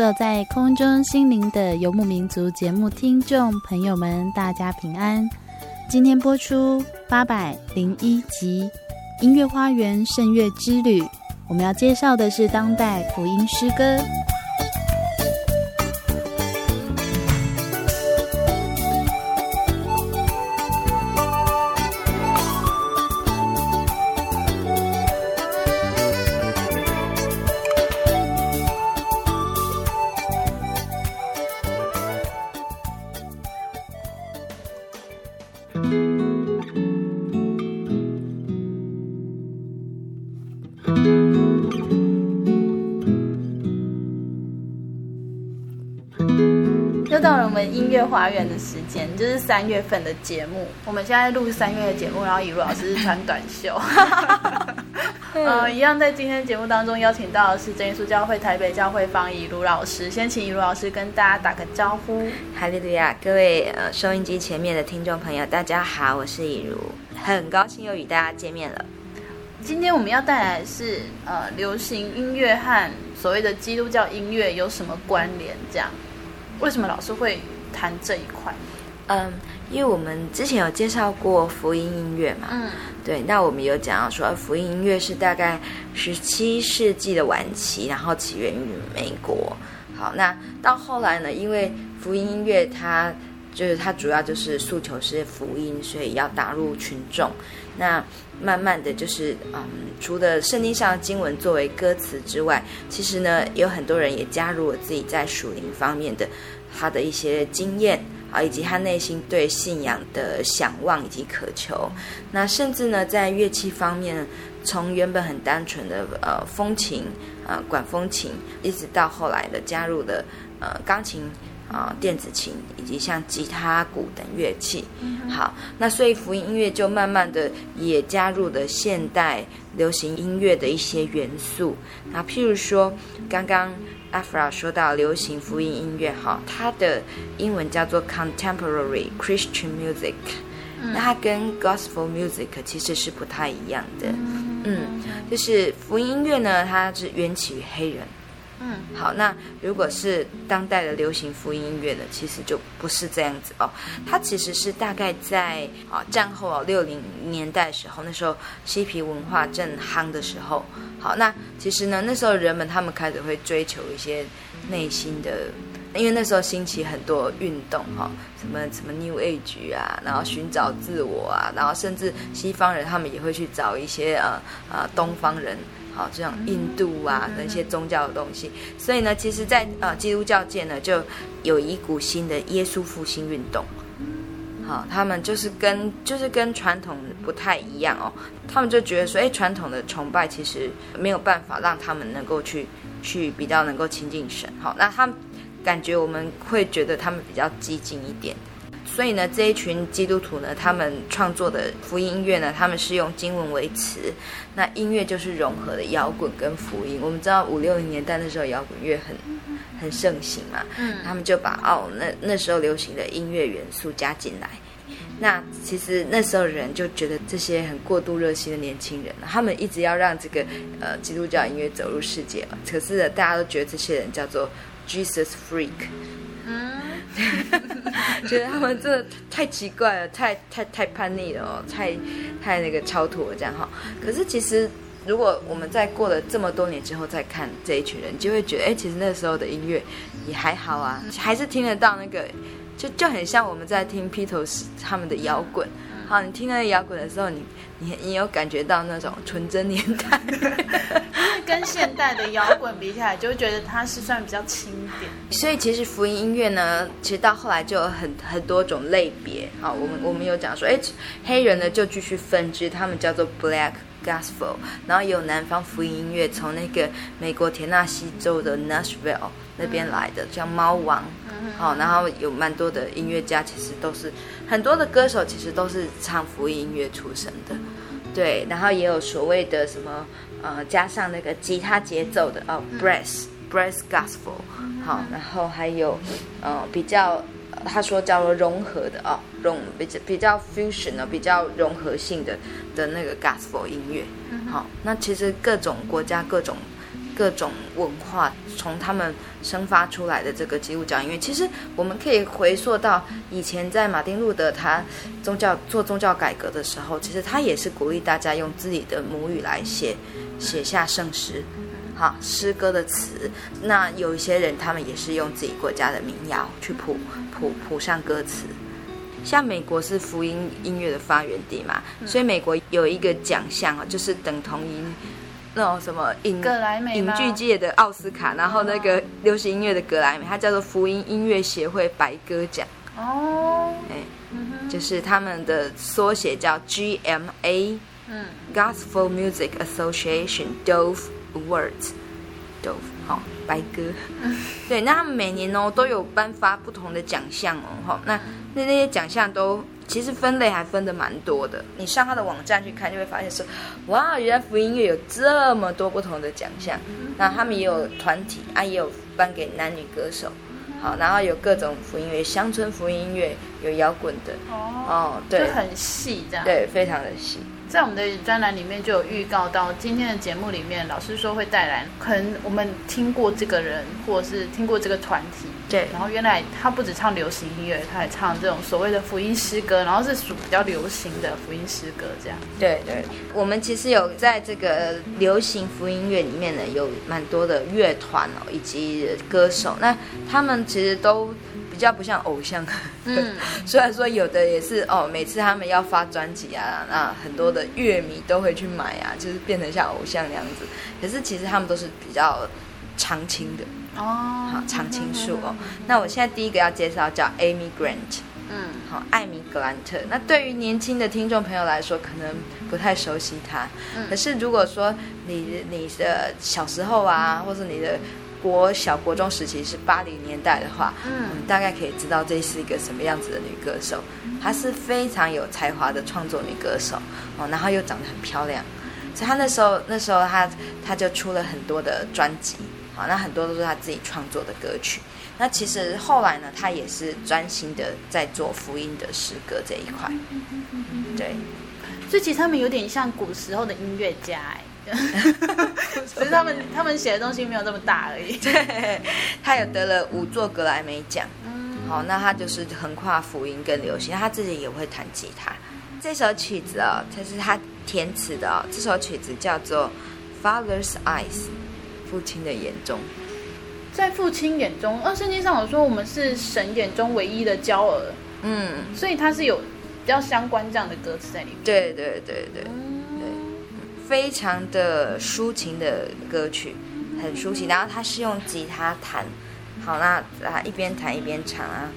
所有在空中心灵的游牧民族节目听众朋友们，大家平安。今天播出八百零一集《音乐花园圣乐之旅》，我们要介绍的是当代福音诗歌。音乐花园的时间就是三月份的节目，我们现在录三月的节目，然后以如老师是穿短袖，呃，一样在今天节目当中邀请到的是真耶稣教会台北教会方以如老师，先请以如老师跟大家打个招呼。哈利路亚，各位呃收音机前面的听众朋友，大家好，我是以如，很高兴又与大家见面了。今天我们要带来的是呃流行音乐和所谓的基督教音乐有什么关联？这样，为什么老师会？谈这一块，嗯，因为我们之前有介绍过福音音乐嘛，嗯，对，那我们有讲到说福音音乐是大概十七世纪的晚期，然后起源于美国。好，那到后来呢，因为福音音乐它就是它主要就是诉求是福音，所以要打入群众。那慢慢的就是，嗯，除了圣经上的经文作为歌词之外，其实呢，有很多人也加入了自己在属灵方面的。他的一些经验啊，以及他内心对信仰的想望以及渴求，那甚至呢，在乐器方面，从原本很单纯的呃风琴啊、呃、管风琴，一直到后来的加入了呃钢琴啊、呃、电子琴，以及像吉他、鼓等乐器。好，那所以福音音乐就慢慢的也加入了现代流行音乐的一些元素。那譬如说刚刚。阿弗拉说到流行福音音乐，哈，它的英文叫做 Contemporary Christian Music，嗯，那它跟 Gospel Music 其实是不太一样的，嗯，嗯，就是福音音乐呢，它是缘起于黑人。嗯，好，那如果是当代的流行福音音乐呢，其实就不是这样子哦。它其实是大概在啊战后啊六零年代时候，那时候嬉皮文化正夯的时候，好，那其实呢，那时候人们他们开始会追求一些内心的，因为那时候兴起很多运动哈，什么什么 New Age 啊，然后寻找自我啊，然后甚至西方人他们也会去找一些呃呃东方人。好，这种印度啊的一些宗教的东西，所以呢，其实在，在呃基督教界呢，就有一股新的耶稣复兴运动。好，他们就是跟就是跟传统不太一样哦，他们就觉得说，哎，传统的崇拜其实没有办法让他们能够去去比较能够亲近神。好，那他们感觉我们会觉得他们比较激进一点。所以呢，这一群基督徒呢，他们创作的福音音乐呢，他们是用经文为词，那音乐就是融合的摇滚跟福音。我们知道五六零年代那时候摇滚乐很很盛行嘛，嗯，他们就把哦那那时候流行的音乐元素加进来。那其实那时候人就觉得这些很过度热心的年轻人，他们一直要让这个呃基督教音乐走入世界，可是大家都觉得这些人叫做 Jesus freak，嗯，觉得他们真的太奇怪了，太太太叛逆了哦，太太那个超脱了这样哈。可是其实如果我们在过了这么多年之后再看这一群人，就会觉得哎，其实那时候的音乐也还好啊，还是听得到那个。就就很像我们在听披头士他们的摇滚，好，你听那个摇滚的时候，你你你有感觉到那种纯真年代，跟现代的摇滚比起来，就会觉得它是算比较轻一点。所以其实福音音乐呢，其实到后来就有很很多种类别。好，我们我们有讲说，哎，黑人呢就继续分支，他们叫做 Black Gospel，然后有南方福音音乐，从那个美国田纳西州的 Nashville 那边来的，叫猫王。好，然后有蛮多的音乐家，其实都是很多的歌手，其实都是唱福音音乐出身的，对。然后也有所谓的什么呃，加上那个吉他节奏的哦，brass brass gospel。好，然后还有呃比较他说叫做融合的哦，融比较比较 fusion 的比较融合性的的那个 gospel 音乐。好，那其实各种国家各种。各种文化从他们生发出来的这个基督教音乐，其实我们可以回溯到以前在马丁路德他宗教做宗教改革的时候，其实他也是鼓励大家用自己的母语来写写下圣诗，好诗歌的词。那有一些人他们也是用自己国家的民谣去谱谱谱上歌词。像美国是福音音乐的发源地嘛，所以美国有一个奖项啊，就是等同于。那种什么影影剧界的奥斯卡，然后那个流行音乐的格莱美，它叫做福音音乐协会白鸽奖。哦，哎，就是他们的缩写叫 GMA，嗯，Gospel Music Association Dove Awards，Dove 好、哦，白鸽。对，那他们每年哦都有颁发不同的奖项哦，哈，那那那些奖项都。其实分类还分得蛮多的，你上他的网站去看，就会发现说，哇，原来福音音乐有这么多不同的奖项。那他们也有团体啊，也有颁给男女歌手，好，然后有各种福音乐，乡村福音音乐，有摇滚的，哦，哦，对，就很细这样，对，非常的细。在我们的专栏里面就有预告到，今天的节目里面，老师说会带来可能我们听过这个人，或者是听过这个团体，对。然后原来他不止唱流行音乐，他还唱这种所谓的福音诗歌，然后是属比较流行的福音诗歌这样。对对，我们其实有在这个流行福音乐里面呢，有蛮多的乐团哦，以及歌手，那他们其实都。比较不像偶像，嗯，虽然说有的也是哦，每次他们要发专辑啊，那很多的乐迷都会去买啊，就是变成像偶像那样子。可是其实他们都是比较常青的哦，好常青树哦。那我现在第一个要介绍叫 Amy Grant，嗯，好，艾米格兰特。那对于年轻的听众朋友来说，可能不太熟悉他。可是如果说你你的小时候啊，或是你的。国小、国中时期是八零年代的话，嗯，我们大概可以知道这是一个什么样子的女歌手。她是非常有才华的创作女歌手哦，然后又长得很漂亮，所以她那时候那时候她她就出了很多的专辑，好，那很多都是她自己创作的歌曲。那其实后来呢，她也是专心的在做福音的诗歌这一块，对。所以其实他们有点像古时候的音乐家哎。他们他们写的东西没有那么大而已。对，他有得了五座格莱美奖。嗯，好，那他就是横跨福音跟流行，他自己也会弹吉他。这首曲子哦，它是他填词的哦。这首曲子叫做《Father's Eyes》，父亲的眼中。在父亲眼中，呃，圣经上有说我们是神眼中唯一的娇儿。嗯，所以他是有比较相关这样的歌词在里面。对对对对。嗯非常的抒情的歌曲，很抒情。然后他是用吉他弹，好，那啊一边弹一边唱啊，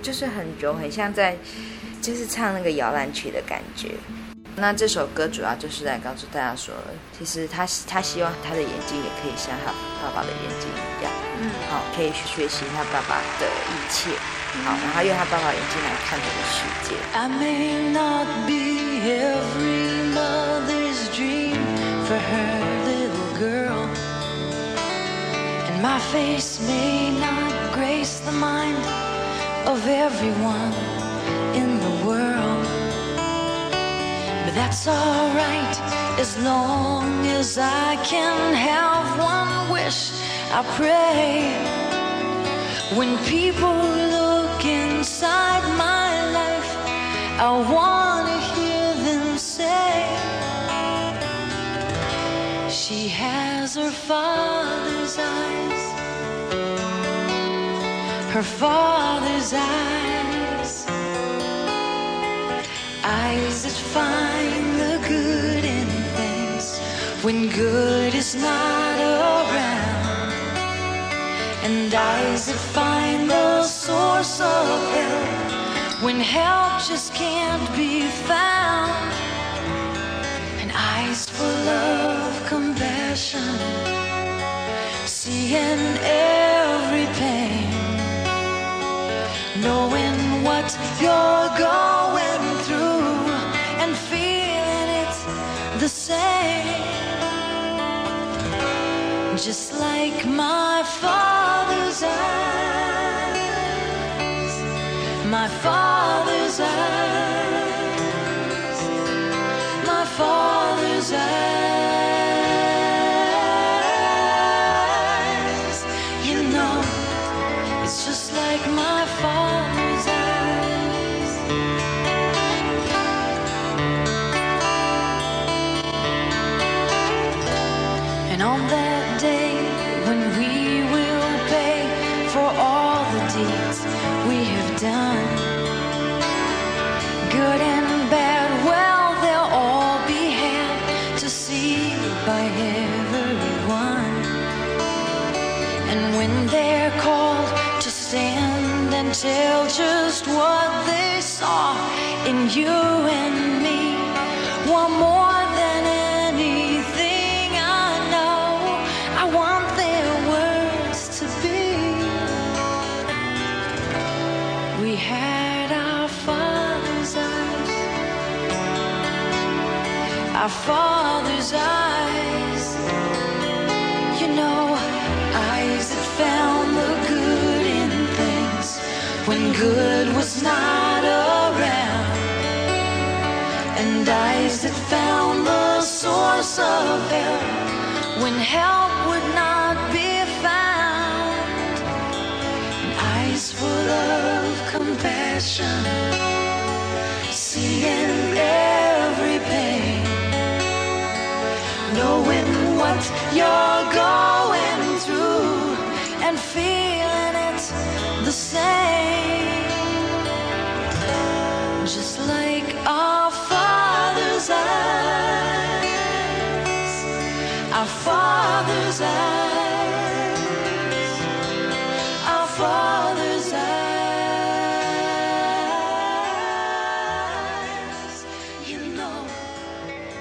就是很柔，很像在就是唱那个摇篮曲的感觉。那这首歌主要就是在告诉大家说，其实他他希望他的眼睛也可以像他爸爸的眼睛一样，嗯，好，可以去学习他爸爸的一切，好，然后用他爸爸眼睛来看这个世界。I may not be every mother's dream for her little girl, and my face may not grace the mind of everyone in the world. But that's alright as long as I can have one wish. I pray when people look inside my life, I want she has her father's eyes, her father's eyes, eyes that find the good in things when good is not around, and eyes that find the source of help when help just can't be found. And eyes full of compassion, seeing every pain, knowing what you're going through, and feeling it the same. Just like my father's eyes, you and me, want more than anything I know, I want their words to be. We had our father's eyes, our father's eyes. You know, eyes that found the good in things when good was not eyes that found the source of help when help would not be found And eyes full of compassion, seeing every pain, knowing what you're going our Father's eyes our Father's eyes. You know,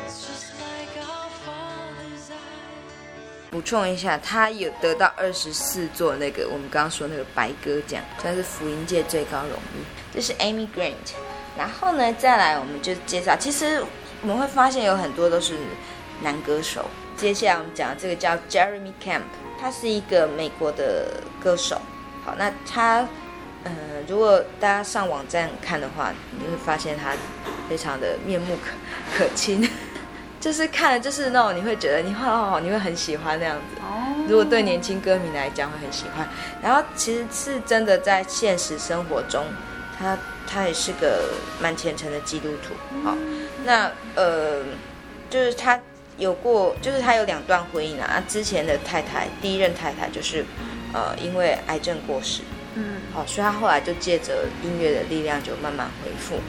it's just like our Father's eyes. 补充一下，他有得到二十四座那个我们刚刚说那个白鸽奖，算是福音界最高荣誉。这是 Amy Grant。然后呢，再来我们就介绍，其实我们会发现有很多都是男歌手。接下来我们讲的这个叫 Jeremy Camp，他是一个美国的歌手。好，那他，呃，如果大家上网站看的话，你会发现他非常的面目可可亲，就是看了就是那种你会觉得你会哦，你会很喜欢那样子。哦。如果对年轻歌迷来讲会很喜欢。然后其实是真的在现实生活中，他他也是个蛮虔诚的基督徒。好，那呃，就是他有过，就是他有两段婚姻啊。之前的太太，第一任太太就是。呃，因为癌症过世，嗯，好，所以他后来就借着音乐的力量就慢慢恢复。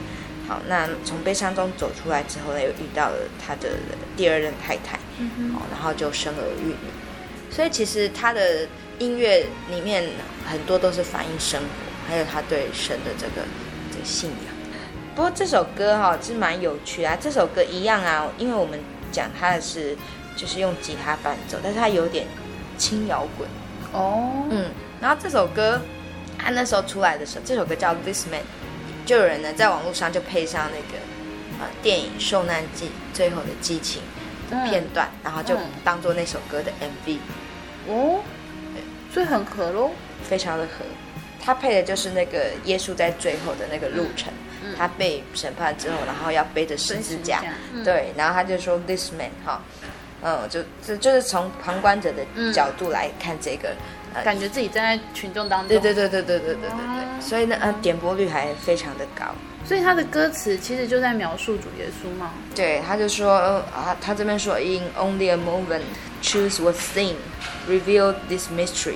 好，那从悲伤中走出来之后呢，又遇到了他的第二任太太，嗯哼，好，然后就生儿育女。所以其实他的音乐里面很多都是反映生活，还有他对神的这个这个信仰。不过这首歌哈是蛮有趣啊，这首歌一样啊，因为我们讲他的是就是用吉他伴奏，但是他有点轻摇滚。哦，嗯，然后这首歌，他那时候出来的时候，这首歌叫《This Man》，就有人呢在网络上就配上那个呃电影《受难记》最后的激情的片段，然后就当做那首歌的 MV。哦，所以很合喽，非常的合。他配的就是那个耶稣在最后的那个路程，嗯嗯、他被审判之后，然后要背着十字架，嗯、对，然后他就说 This man 哈，嗯，就就就是从旁观者的角度来看这个，感觉自己站在群众当中，对对对对对对对对所以呢，呃，点播率还非常的高。所以他的歌词其实就在描述主耶稣吗？对，他就说啊，他这边说 In only a moment, choose was seen, revealed this mystery.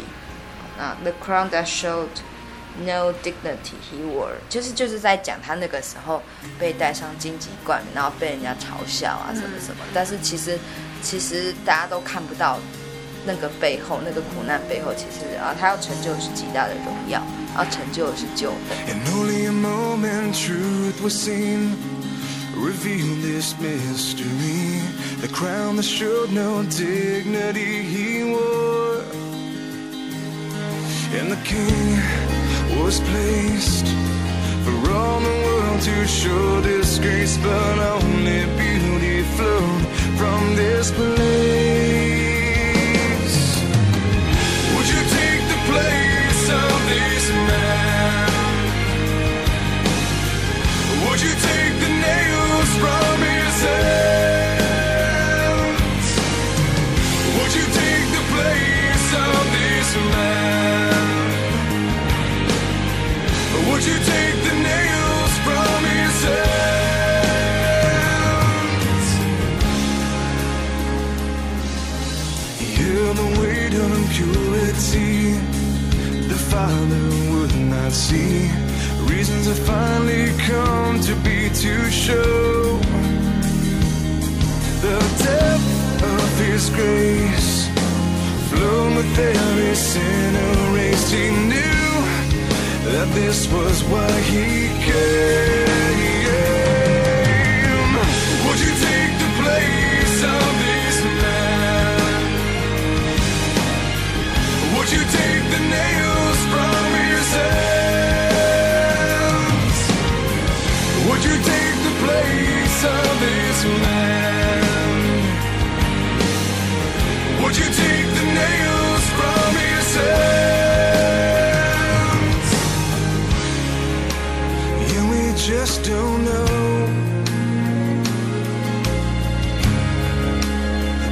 啊，the crown that showed no dignity he wore，就是就是在讲他那个时候被戴上荆棘冠，然后被人家嘲笑啊什么什么。嗯、但是其实其实大家都看不到那个背后那个苦难背后，其实啊，他要成就的是极大的荣耀。要成就的是救恩。was placed for all the world to show disgrace, but only beauty flowed from this place. See reasons have finally come to be to show the depth of His grace flowed with every sin erased. He knew that this was why He came. Just don't know.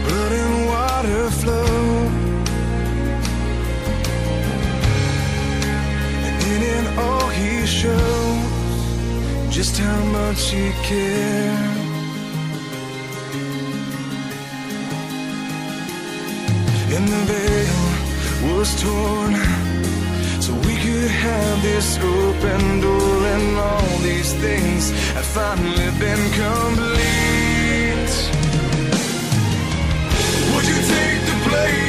Blood and water flow. And in it all he shows just how much he cares. And the veil was torn. So we could have this open door and all these things have finally been complete. Would you take the place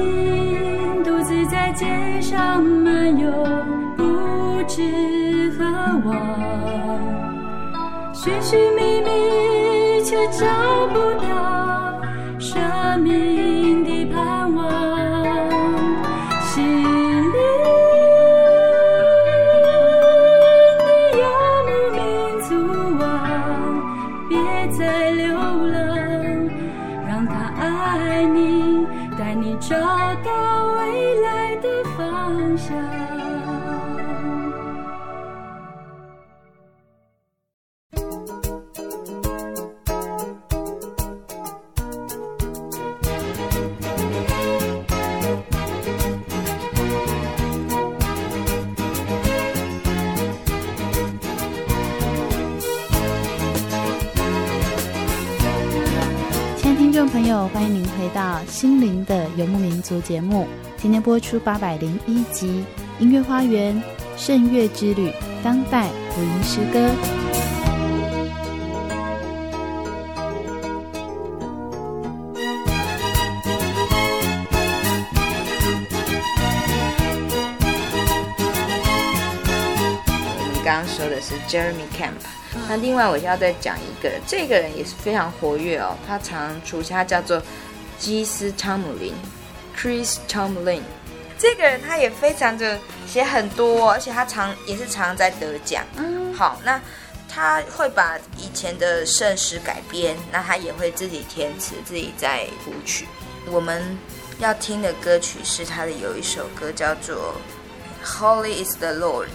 上漫游，不知何往，寻寻觅觅却找不到心灵的游牧民族》节目。今天播出八百零一集《音乐花园圣乐之旅》当代福音诗歌。我们刚刚说的是 Jeremy Camp。那另外我要再讲一个人，这个人也是非常活跃哦。他常出现，他叫做基斯汤姆林 （Chris Tomlin）。这个人他也非常的写很多，而且他常也是常常在得奖。嗯，好，那他会把以前的圣诗改编，那他也会自己填词，自己在谱曲。我们要听的歌曲是他的有一首歌叫做《Holy Is the Lord》。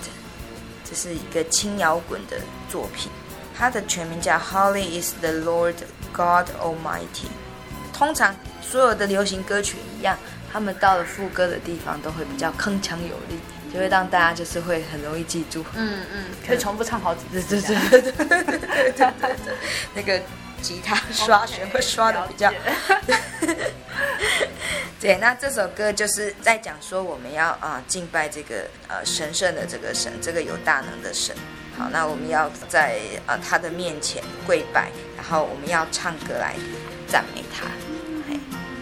这是一个轻摇滚的作品，它的全名叫《Holy Is the Lord God Almighty》。通常所有的流行歌曲一样，他们到了副歌的地方都会比较铿锵有力，就会让大家就是会很容易记住。嗯嗯，可以重复唱好几次。对对对对对对对那个吉他刷弦会刷的比较。对，那这首歌就是在讲说我们要啊敬拜这个呃神圣的这个神，这个有大能的神。好，那我们要在啊他的面前跪拜，然后我们要唱歌来赞美他，哎，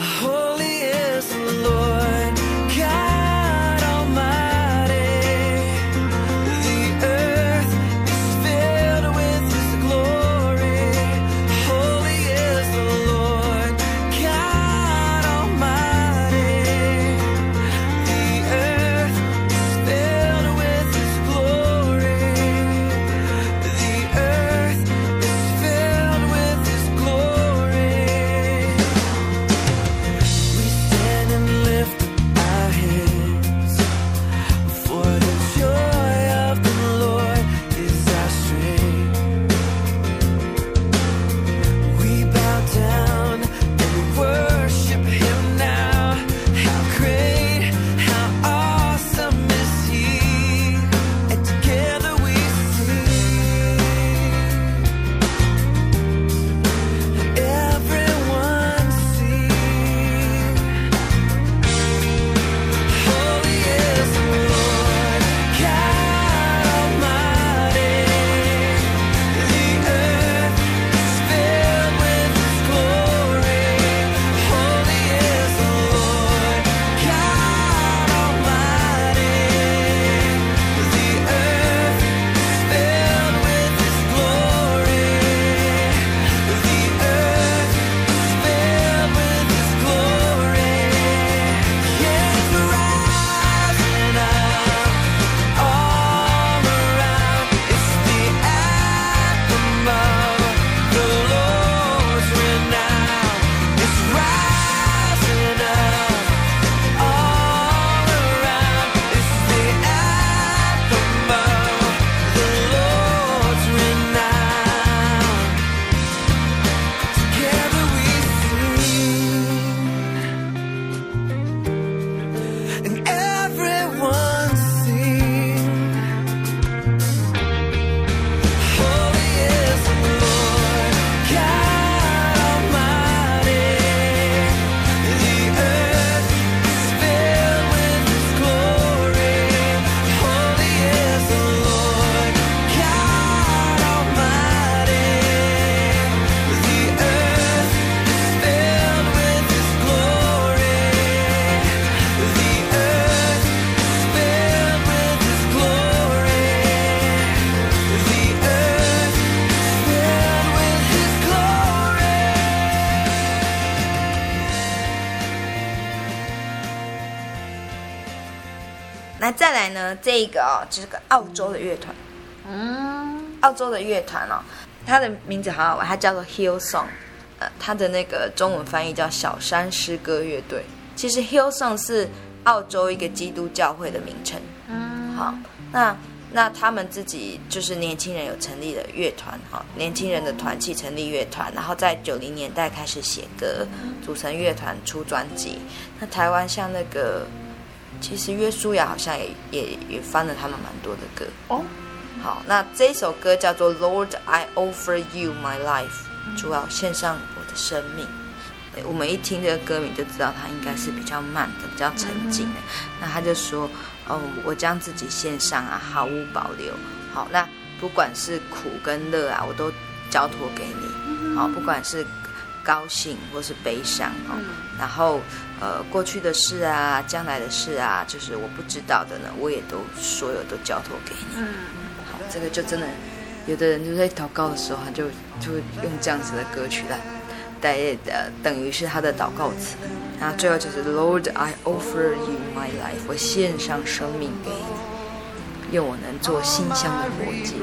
Holy is the Lord. 呢，这个哦，就是个澳洲的乐团，嗯，澳洲的乐团哦，它的名字好好玩，它叫做 Hillsong，呃，他的那个中文翻译叫小山诗歌乐队。其实 Hillsong 是澳洲一个基督教会的名称。嗯，好，那那他们自己就是年轻人有成立了乐团，哈，年轻人的团契成立乐团，然后在九零年代开始写歌，组成乐团出专辑。那台湾像那个，其实约书亚好像也也也翻了他们蛮多的歌。哦，好，那这首歌叫做 Lord I Offer You My Life。主要献上我的生命，我们一听这个歌名就知道它应该是比较慢的，比较沉静的。那他就说：“哦，我将自己献上啊，毫无保留。好，那不管是苦跟乐啊，我都交托给你。好，不管是高兴或是悲伤，哦，然后呃，过去的事啊，将来的事啊，就是我不知道的呢，我也都所有都交托给你。好，这个就真的。”有的人就在祷告的时候，他就就用这样子的歌曲来，带呃等于是他的祷告词。然后最后就是 Lord, I offer you my life，我献上生命给你，愿我能做馨香的火祭。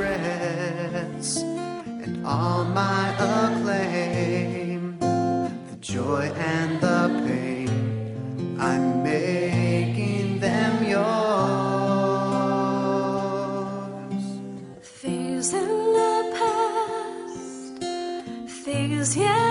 joy and the pain. I'm making them yours. Things in the past, things yet.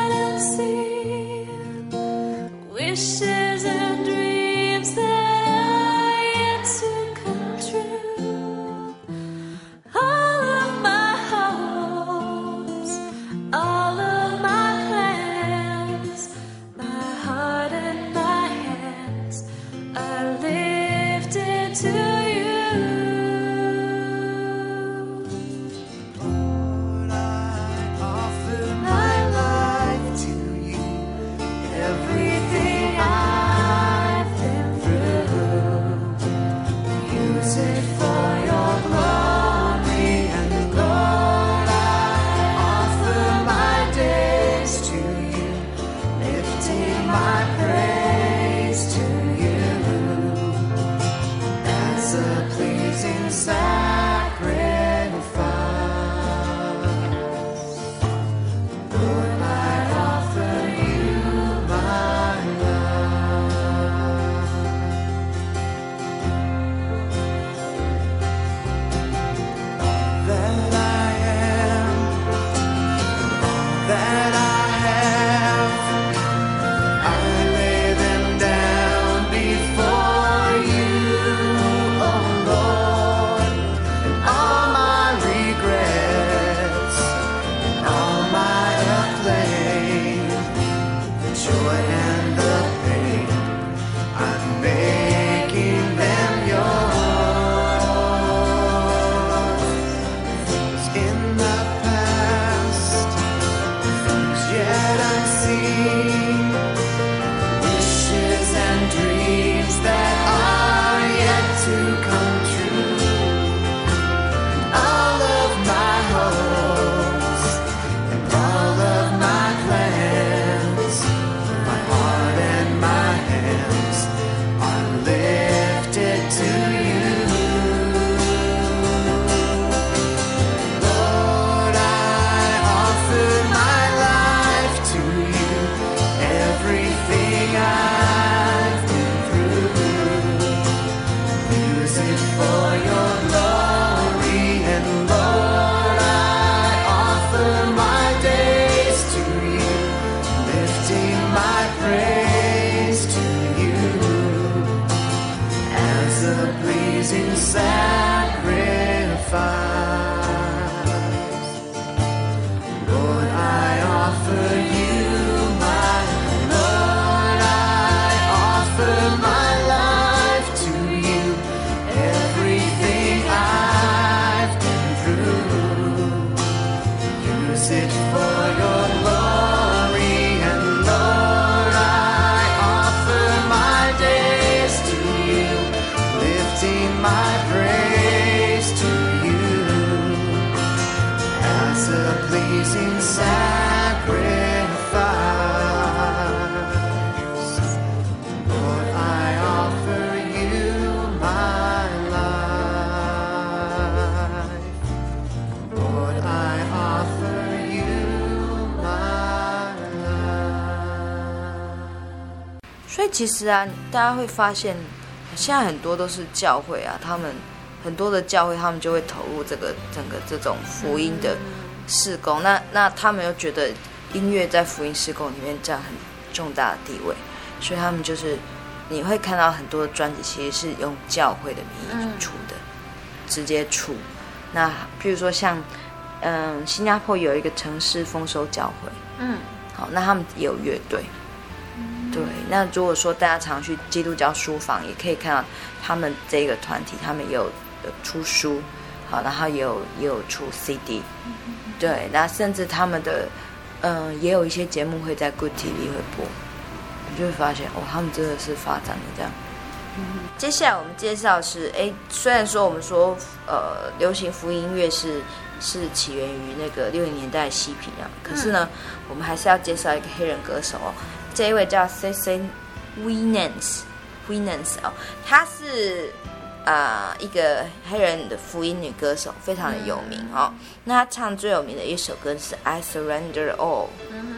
其实啊，大家会发现，现在很多都是教会啊，他们很多的教会，他们就会投入这个整个这种福音的事工。那那他们又觉得音乐在福音事工里面占很重大的地位，所以他们就是你会看到很多的专辑其实是用教会的名义出的，直接出。那譬如说像嗯，新加坡有一个城市丰收教会，嗯，好，那他们也有乐队。对，那如果说大家常去基督教书房，也可以看到他们这个团体，他们也有出书，好，然后也有也有出 CD，对，那甚至他们的嗯、呃，也有一些节目会在 Good TV 会播，你就会发现哦，他们真的是发展的这样。接下来我们介绍是，哎，虽然说我们说呃，流行福音音乐是是起源于那个六零年代的嬉皮啊，可是呢，我们还是要介绍一个黑人歌手哦。这一位叫 CeCe Winans，Winans 哦，她是啊、呃、一个黑人的福音女歌手，非常的有名哦。那她唱最有名的一首歌是《I Surrender All》。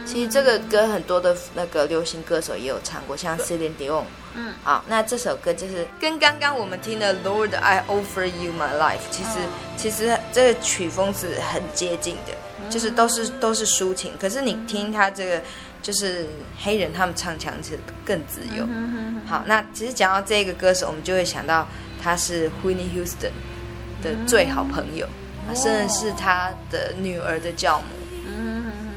其实这个歌很多的那个流行歌手也有唱过，像 Celine Dion。嗯，好，那这首歌就是跟刚刚我们听的《Lord I Offer You My Life》，其实其实这个曲风是很接近的，就是都是都是抒情，可是你听他这个。就是黑人，他们唱腔是更自由。好，那其实讲到这个歌手，我们就会想到他是 Whitney Houston 的最好朋友，甚至是他的女儿的教母。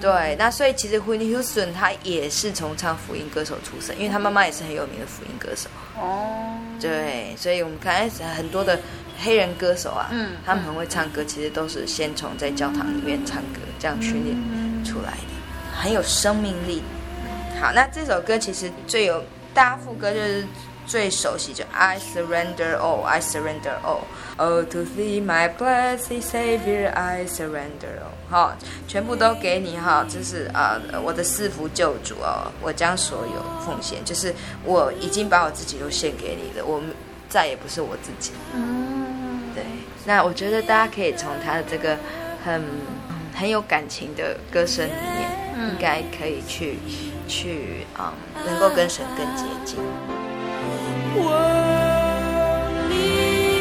对，那所以其实 Whitney Houston 他也是从唱福音歌手出身，因为他妈妈也是很有名的福音歌手。哦，对，所以我们看很多的黑人歌手啊，他们很会唱歌，其实都是先从在教堂里面唱歌这样训练出来的。很有生命力。好，那这首歌其实最有大家副歌就是最熟悉，就 I surrender all, I surrender all, oh to thee my blessed Savior, I surrender all。好，全部都给你哈，就是啊、呃，我的四福救主哦，我将所有奉献，就是我已经把我自己都献给你了，我再也不是我自己。嗯，对。那我觉得大家可以从他的这个很很有感情的歌声里面。应该可以去去嗯，能够跟神更接近。我你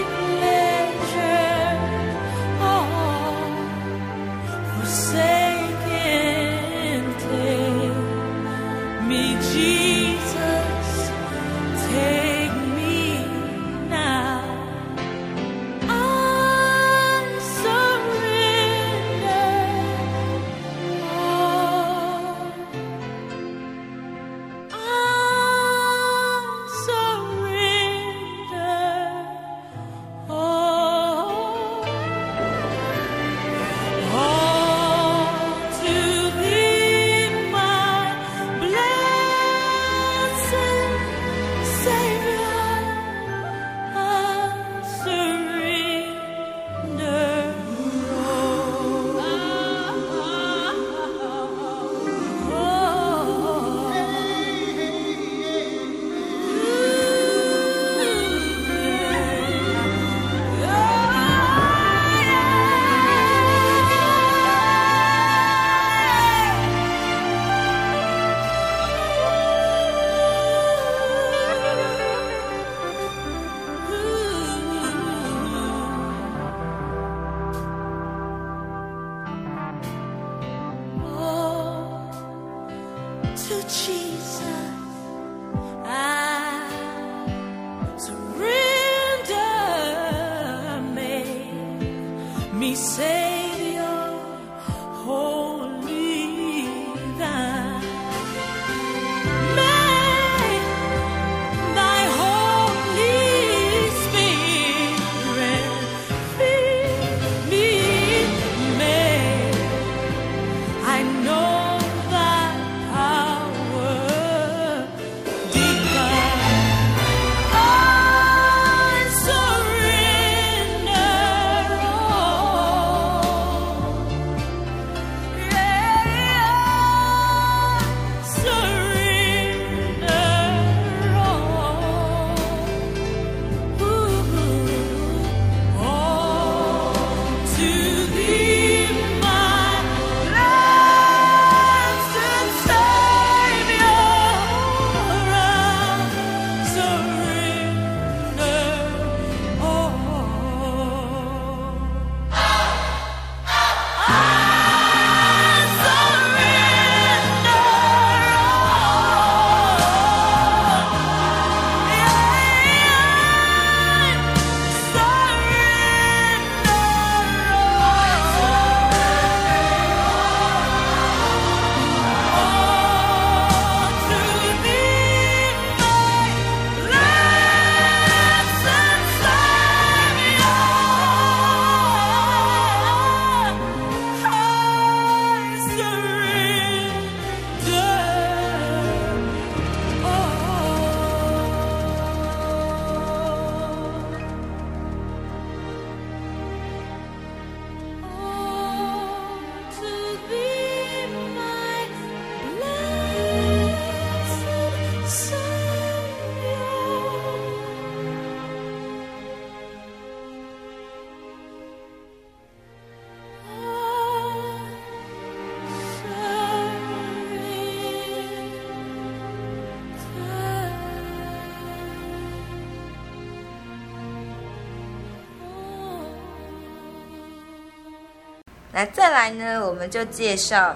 那再来呢，我们就介绍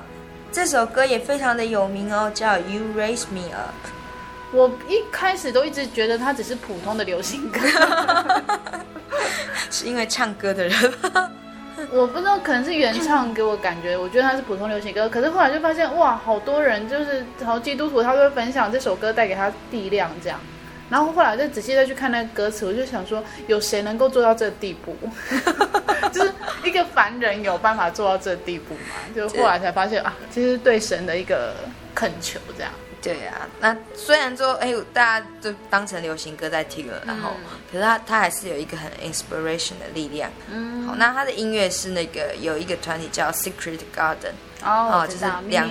这首歌也非常的有名哦，叫《You Raise Me Up》。我一开始都一直觉得它只是普通的流行歌，是因为唱歌的人？我不知道，可能是原唱给我感觉，我觉得它是普通流行歌。可是后来就发现，哇，好多人就是好基督徒，他会分享这首歌带给他力量，这样。然后后来再仔细再去看那个歌词，我就想说，有谁能够做到这个地步？就是 一个凡人有办法做到这地步吗？就后来才发现啊，其实对神的一个恳求，这样。对啊，那虽然说，哎，大家都当成流行歌在听了，然后，嗯、可是他他还是有一个很 inspiration 的力量。嗯，好，那他的音乐是那个有一个团体叫 Secret Garden，哦，哦就是两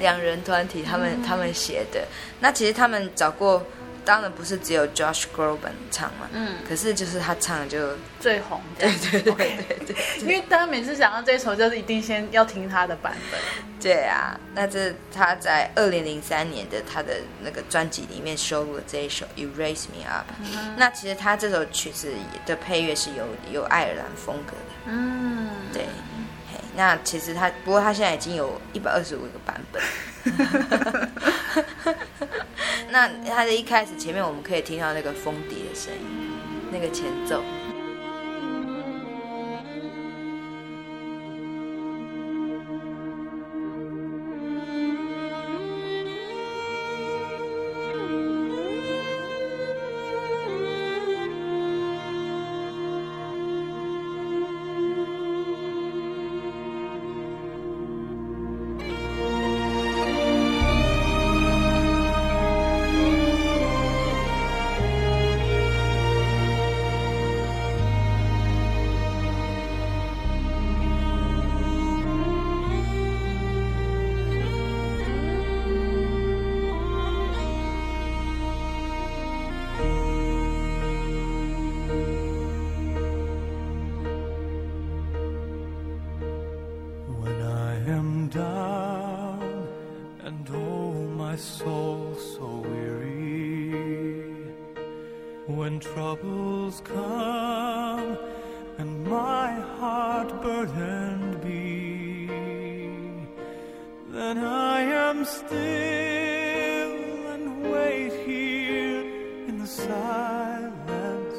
两人团体，他们、嗯、他们写的。那其实他们找过。当然不是只有 Josh Groban 唱嘛，嗯，可是就是他唱的就最红，对对对对对，因为大家每次想到这首，就是一定先要听他的版本。对啊，那这他在二零零三年的他的那个专辑里面收录了这一首 You Raise Me Up。嗯，那其实他这首曲子的配乐是有有爱尔兰风格的，嗯，对。那其实他，不过他现在已经有一百二十五个版本。那他的一开始前面我们可以听到那个风笛的声音，那个前奏。burdened be, then I am still and wait here in the silence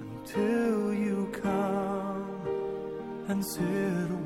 until you come and sit.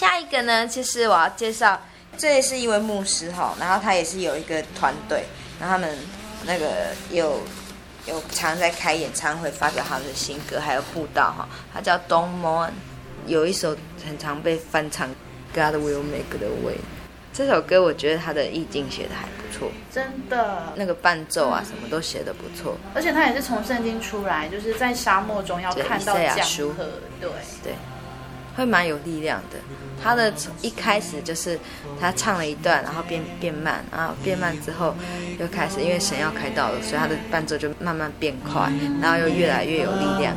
下一个呢，其实我要介绍，这也是一位牧师哈，然后他也是有一个团队，然后他们那个有有常在开演唱会，发表他们的新歌，还有布道哈。他叫 Don Moen，有一首很常被翻唱，God Will Make the Way。这首歌我觉得他的意境写的还不错，真的，那个伴奏啊什么都写的不错，而且他也是从圣经出来，就是在沙漠中要看到江河，对对。会蛮有力量的。他的一开始就是他唱了一段，然后变变慢，然后变慢之后又开始，因为神要开道了，所以他的伴奏就慢慢变快，然后又越来越有力量。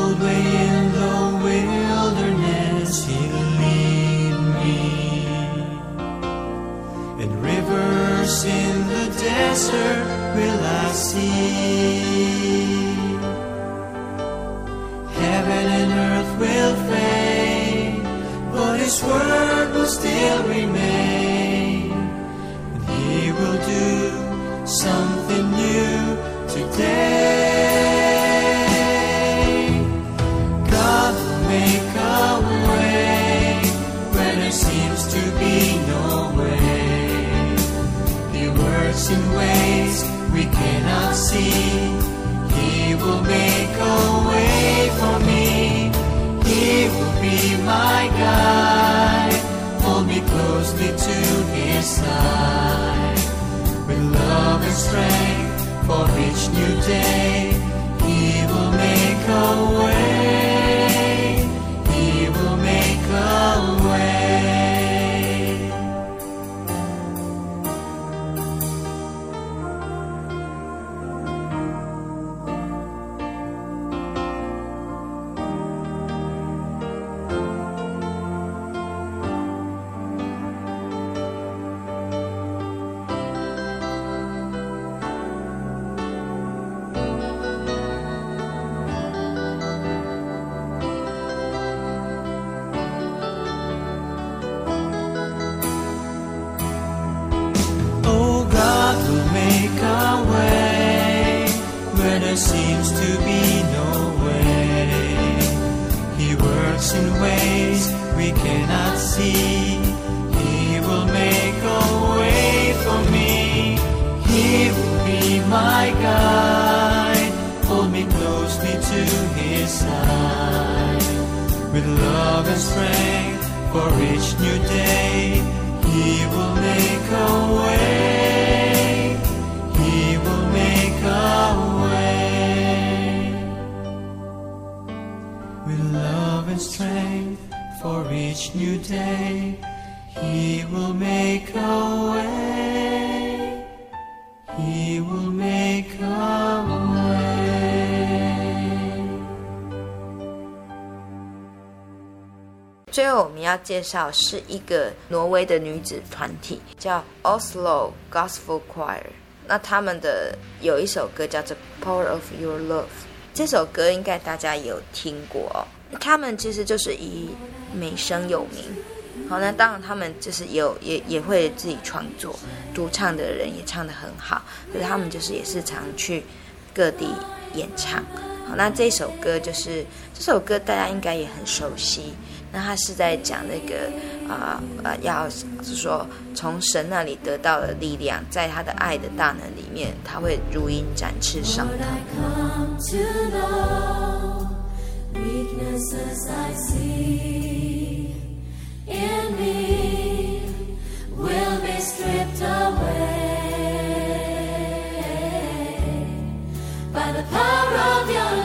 answer will I see. Heaven and earth will fade, but His word will still remain. 们要介绍是一个挪威的女子团体，叫 Oslo Gospel Choir。那他们的有一首歌叫做《Power of Your Love》，这首歌应该大家也有听过哦。他们其实就是以美声有名。好，那当然他们就是有也也会自己创作，独唱的人也唱得很好。可是他们就是也是常去各地演唱。好，那这首歌就是这首歌大家应该也很熟悉。那他是在讲那个啊呃,呃，要是说从神那里得到的力量，在他的爱的大能里面，他会如鹰展翅上腾。By the power of your love.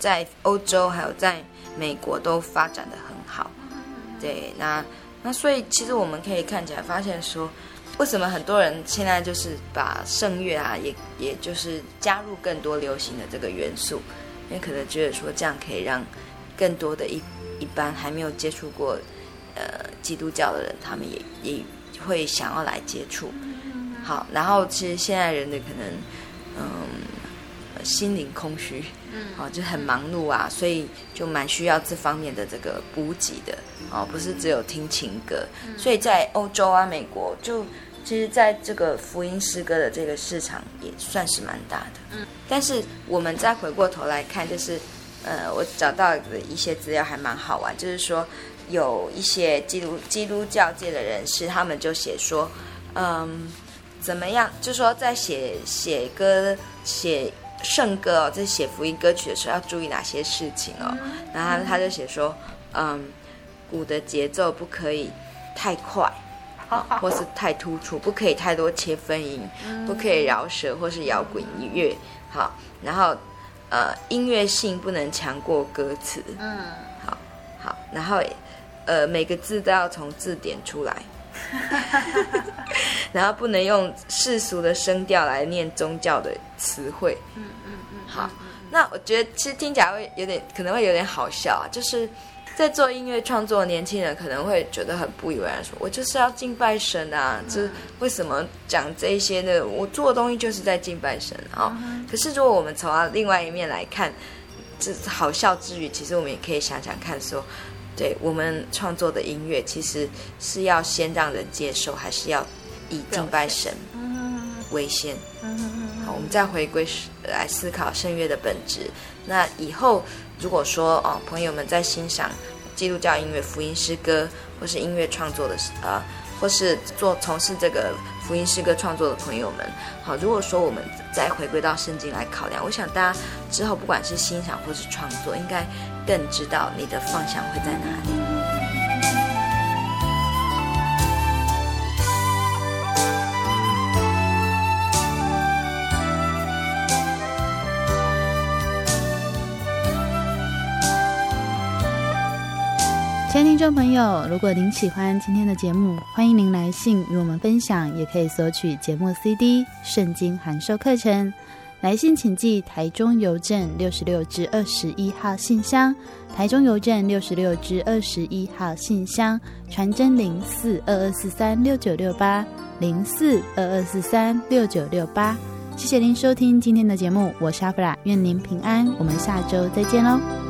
在欧洲还有在美国都发展的很好。对，那那所以其实我们可以看起来发现说，为什么很多人现在就是把圣乐啊，也也就是加入更多流行的这个元素，因为可能觉得说这样可以让更多的一一般还没有接触过呃基督教的人，他们也也会想要来接触。好，然后其实现在人的可能嗯。心灵空虚，嗯，哦，就很忙碌啊，所以就蛮需要这方面的这个补给的，哦，不是只有听情歌，所以在欧洲啊、美国，就其实在这个福音诗歌的这个市场也算是蛮大的，嗯，但是我们再回过头来看，就是，呃，我找到的一些资料还蛮好玩，就是说有一些基督基督教界的人士，他们就写说，嗯，怎么样，就说在写写歌写。圣歌哦，在写福音歌曲的时候要注意哪些事情哦？然后他他就写说，嗯，鼓的节奏不可以太快，或是太突出，不可以太多切分音，不可以饶舌或是摇滚音乐。好，然后呃，音乐性不能强过歌词。嗯，好，好，然后呃，每个字都要从字典出来。然后不能用世俗的声调来念宗教的词汇。嗯嗯嗯。好，那我觉得其实听起来会有点，可能会有点好笑啊。就是在做音乐创作的年轻人可能会觉得很不以为然，说我就是要敬拜神啊，就是为什么讲这些呢？我做的东西就是在敬拜神啊。可是如果我们从另外一面来看，这好笑之余，其实我们也可以想想看说。对我们创作的音乐，其实是要先让人接受，还是要以敬拜神为先？好，我们再回归来思考圣乐的本质。那以后如果说哦，朋友们在欣赏基督教音乐、福音诗歌，或是音乐创作的呃，或是做从事这个福音诗歌创作的朋友们，好，如果说我们再回归到圣经来考量，我想大家之后不管是欣赏或是创作，应该。更知道你的方向会在哪里。众朋友，如果您喜欢今天的节目，欢迎您来信与我们分享，也可以索取节目 CD、圣经函授课程。来信请寄台中邮政六十六至二十一号信箱，台中邮政六十六至二十一号信箱，传真零四二二四三六九六八零四二二四三六九六八。谢谢您收听今天的节目，我是阿弗拉，愿您平安，我们下周再见喽。